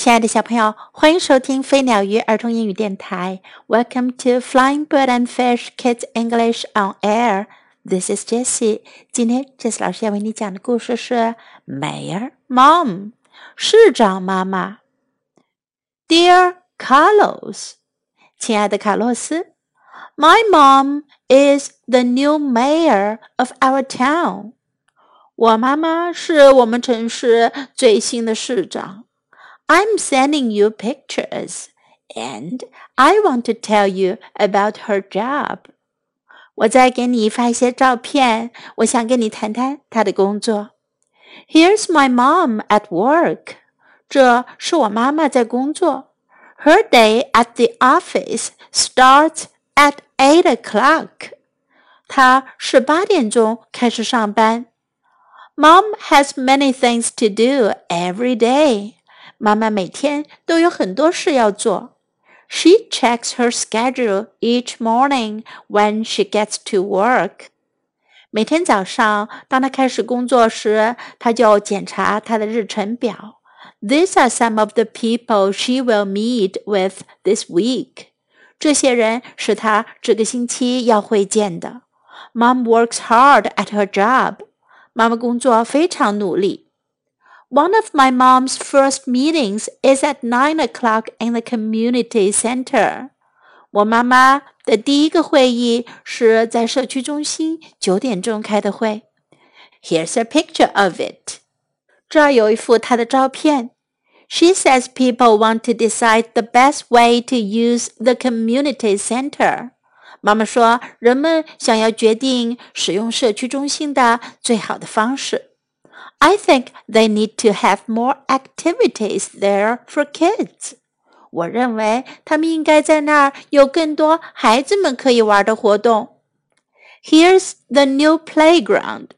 亲爱的小朋友，欢迎收听飞鸟鱼儿童英语电台。Welcome to Flying Bird and Fish Kids English on Air. This is Jessie. 今天 Jessie 老师要为你讲的故事是 Mayor Mom，市长妈妈。Dear Carlos，亲爱的卡洛斯，My mom is the new mayor of our town. 我妈妈是我们城市最新的市长。I'm sending you pictures, and I want to tell you about her job. 我在给你发一些照片，我想跟你谈谈她的工作。Here's my mom at work. 这是我妈妈在工作。Her day at the office starts at eight o'clock. 她是八点钟开始上班。Mom has many things to do every day. 妈妈每天都有很多事要做。She checks her schedule each morning when she gets to work. 每天早上，当她开始工作时，她就检查她的日程表。These are some of the people she will meet with this week. 这些人是她这个星期要会见的。Mom works hard at her job. 妈妈工作非常努力。 one of my mom's first meetings is at nine o'clock in the community center. 我妈妈的第一个会议是在社区中心九点钟开的会。Here's a picture of it. 这儿有一幅她的照片。She says people want to decide the best way to use the community center. 妈妈说，人们想要决定使用社区中心的最好的方式。 I think they need to have more activities there for kids. 我认为他们应该在那儿有更多孩子们可以玩的活动。Here's the new playground.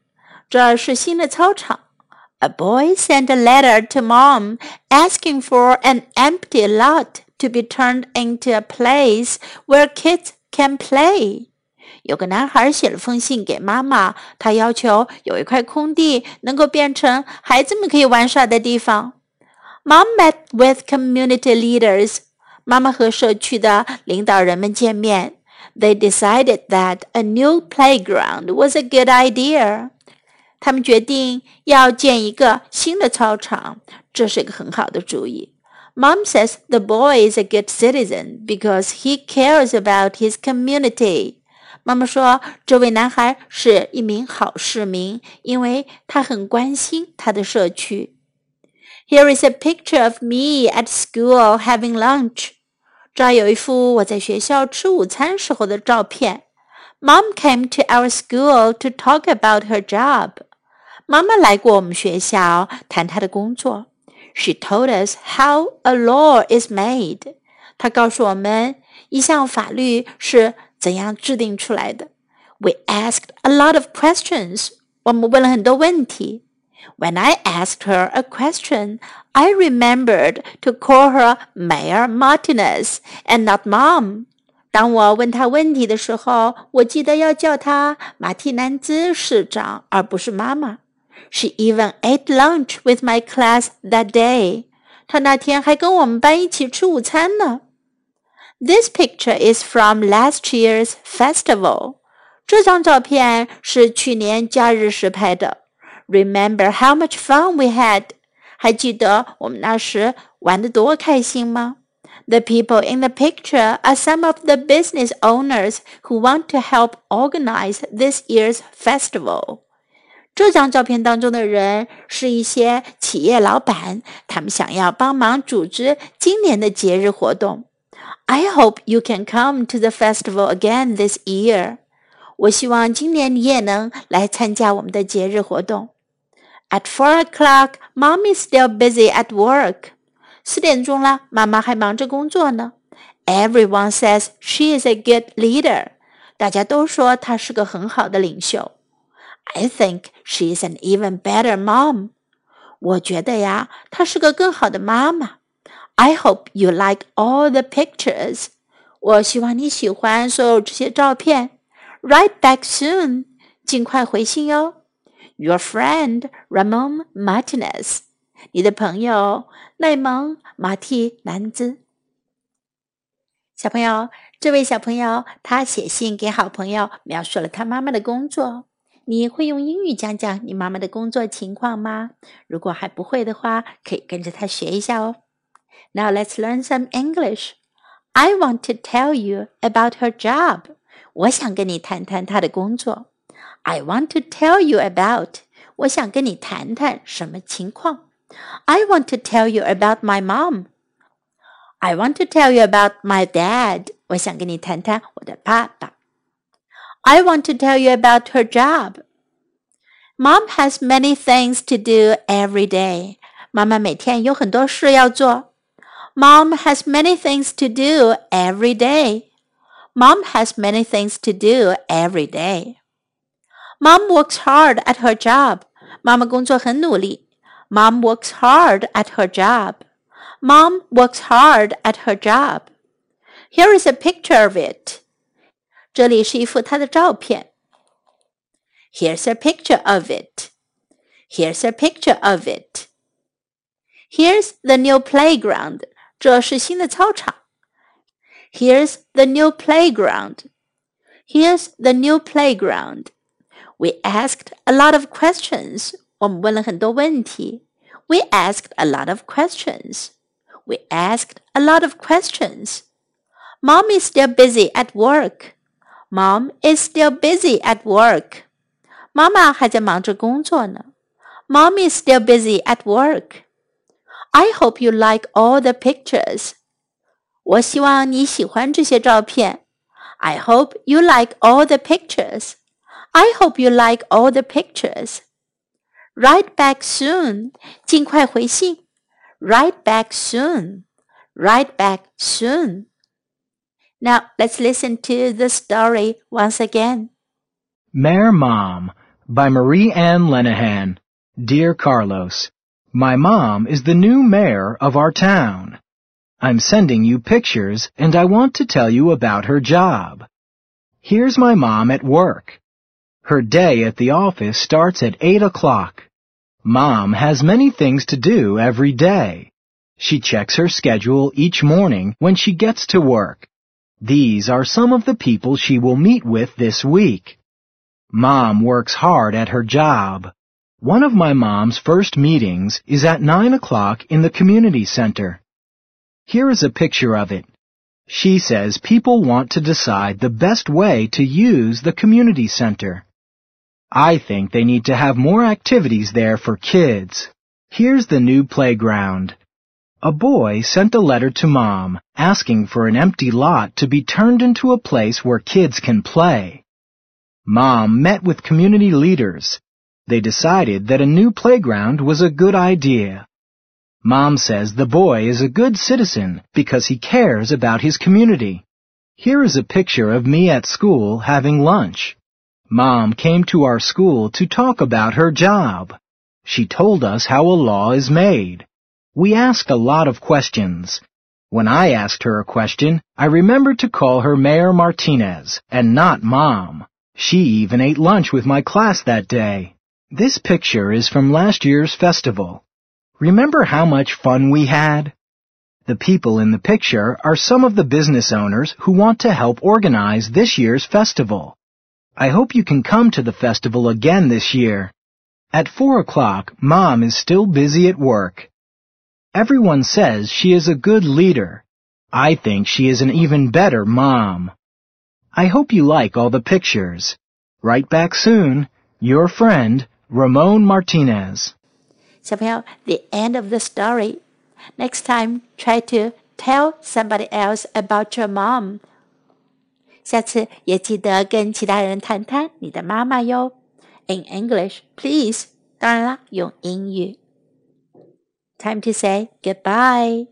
这是新的操场。A boy sent a letter to mom asking for an empty lot to be turned into a place where kids can play. 有个男孩写了封信给妈妈，他要求有一块空地能够变成孩子们可以玩耍的地方。Mom met with community leaders. 妈妈和社区的领导人们见面。They decided that a new playground was a good idea. 他们决定要建一个新的操场，这是一个很好的主意。Mom says the boy is a good citizen because he cares about his community. 妈妈说：“这位男孩是一名好市民，因为他很关心他的社区。” Here is a picture of me at school having lunch。这儿有一幅我在学校吃午餐时候的照片。Mom came to our school to talk about her job。妈妈来过我们学校谈她的工作。She told us how a law is made。她告诉我们一项法律是。 怎样制定出来的？We asked a lot of questions. 我们问了很多问题。When I asked her a question, I remembered to call her Mayor Martinez and not Mom. 当我问她问题的时候，我记得要叫她马蒂南兹市长，而不是妈妈。She even ate lunch with my class that day. 她那天还跟我们班一起吃午餐呢。 this picture is from last year's festival. 这张照片是去年假日时拍的。Remember how much fun we had? 还记得我们那时玩得多开心吗？The people in the picture are some of the business owners who want to help organize this year's festival. 这张照片当中的人是一些企业老板，他们想要帮忙组织今年的节日活动。 I hope you can come to the festival again this year. 我希望今年你也能来参加我们的节日活动。At four o'clock, mom is still busy at work. 四点钟了，妈妈还忙着工作呢。Everyone says she is a good leader. 大家都说她是个很好的领袖。I think she is an even better mom. 我觉得呀，她是个更好的妈妈。 I hope you like all the pictures. 我希望你喜欢所有这些照片。Write back soon. 尽快回信哟。Your friend Ramon Martinez. 你的朋友内蒙·马蒂南兹。小朋友，这位小朋友他写信给好朋友，描述了他妈妈的工作。你会用英语讲讲你妈妈的工作情况吗？如果还不会的话，可以跟着他学一下哦。Now let's learn some English. I want to tell you about her job. 我想跟你谈谈她的工作。I want to tell you about. 我想跟你谈谈什么情况。I want to tell you about my mom. I want to tell you about my dad. 我想跟你谈谈我的爸爸。I want to tell you about her job. Mom has many things to do every day. 妈妈每天有很多事要做。 Mom has many things to do every day. Mom has many things to do every day. Mom works hard at her job. 妈妈工作很努力。Mom works hard at her job. Mom works hard at her job. Here is a picture of it. 这里是一幅她的照片。Here's a picture of it. Here's a picture of it. Here's the new playground. 这是新的操场。Here's the new playground. Here's the new playground. We asked a lot of questions. 我们问了很多问题。We asked a lot of questions. We asked a lot of questions. Mom is still busy at work. Mom is still busy at work. 妈妈还在忙着工作呢。Mom is still busy at work. I hope you like all the pictures. 我希望你喜欢这些照片。I hope you like all the pictures. I hope you like all the pictures. Write back soon. 尽快回信。Write back soon. Write back soon. Now let's listen to the story once again. Mayor Mom by Marie Anne Lenihan. Dear Carlos, my mom is the new mayor of our town. I'm sending you pictures and I want to tell you about her job. Here's my mom at work. Her day at the office starts at 8 o'clock. Mom has many things to do every day. She checks her schedule each morning when she gets to work. These are some of the people she will meet with this week. Mom works hard at her job. One of my mom's first meetings is at 9 o'clock in the community center. Here is a picture of it. She says people want to decide the best way to use the community center. I think they need to have more activities there for kids. Here's the new playground. A boy sent a letter to mom asking for an empty lot to be turned into a place where kids can play. Mom met with community leaders. They decided that a new playground was a good idea. Mom says the boy is a good citizen because he cares about his community. Here is a picture of me at school having lunch. Mom came to our school to talk about her job. She told us how a law is made. We asked a lot of questions. When I asked her a question, I remembered to call her Mayor Martinez and not Mom. She even ate lunch with my class that day. This picture is from last year's festival. Remember how much fun we had? The people in the picture are some of the business owners who want to help organize this year's festival. I hope you can come to the festival again this year. At four o'clock, Mom is still busy at work. Everyone says she is a good leader. I think she is an even better mom. I hope you like all the pictures. Write back soon. Your friend, Ramon Martinez. 小朋友，the end of the story. Next time, try to tell somebody else about your mom. 下次也记得跟其他人谈谈你的妈妈哟。In English, please. 当然啦，用英语。Time to say goodbye.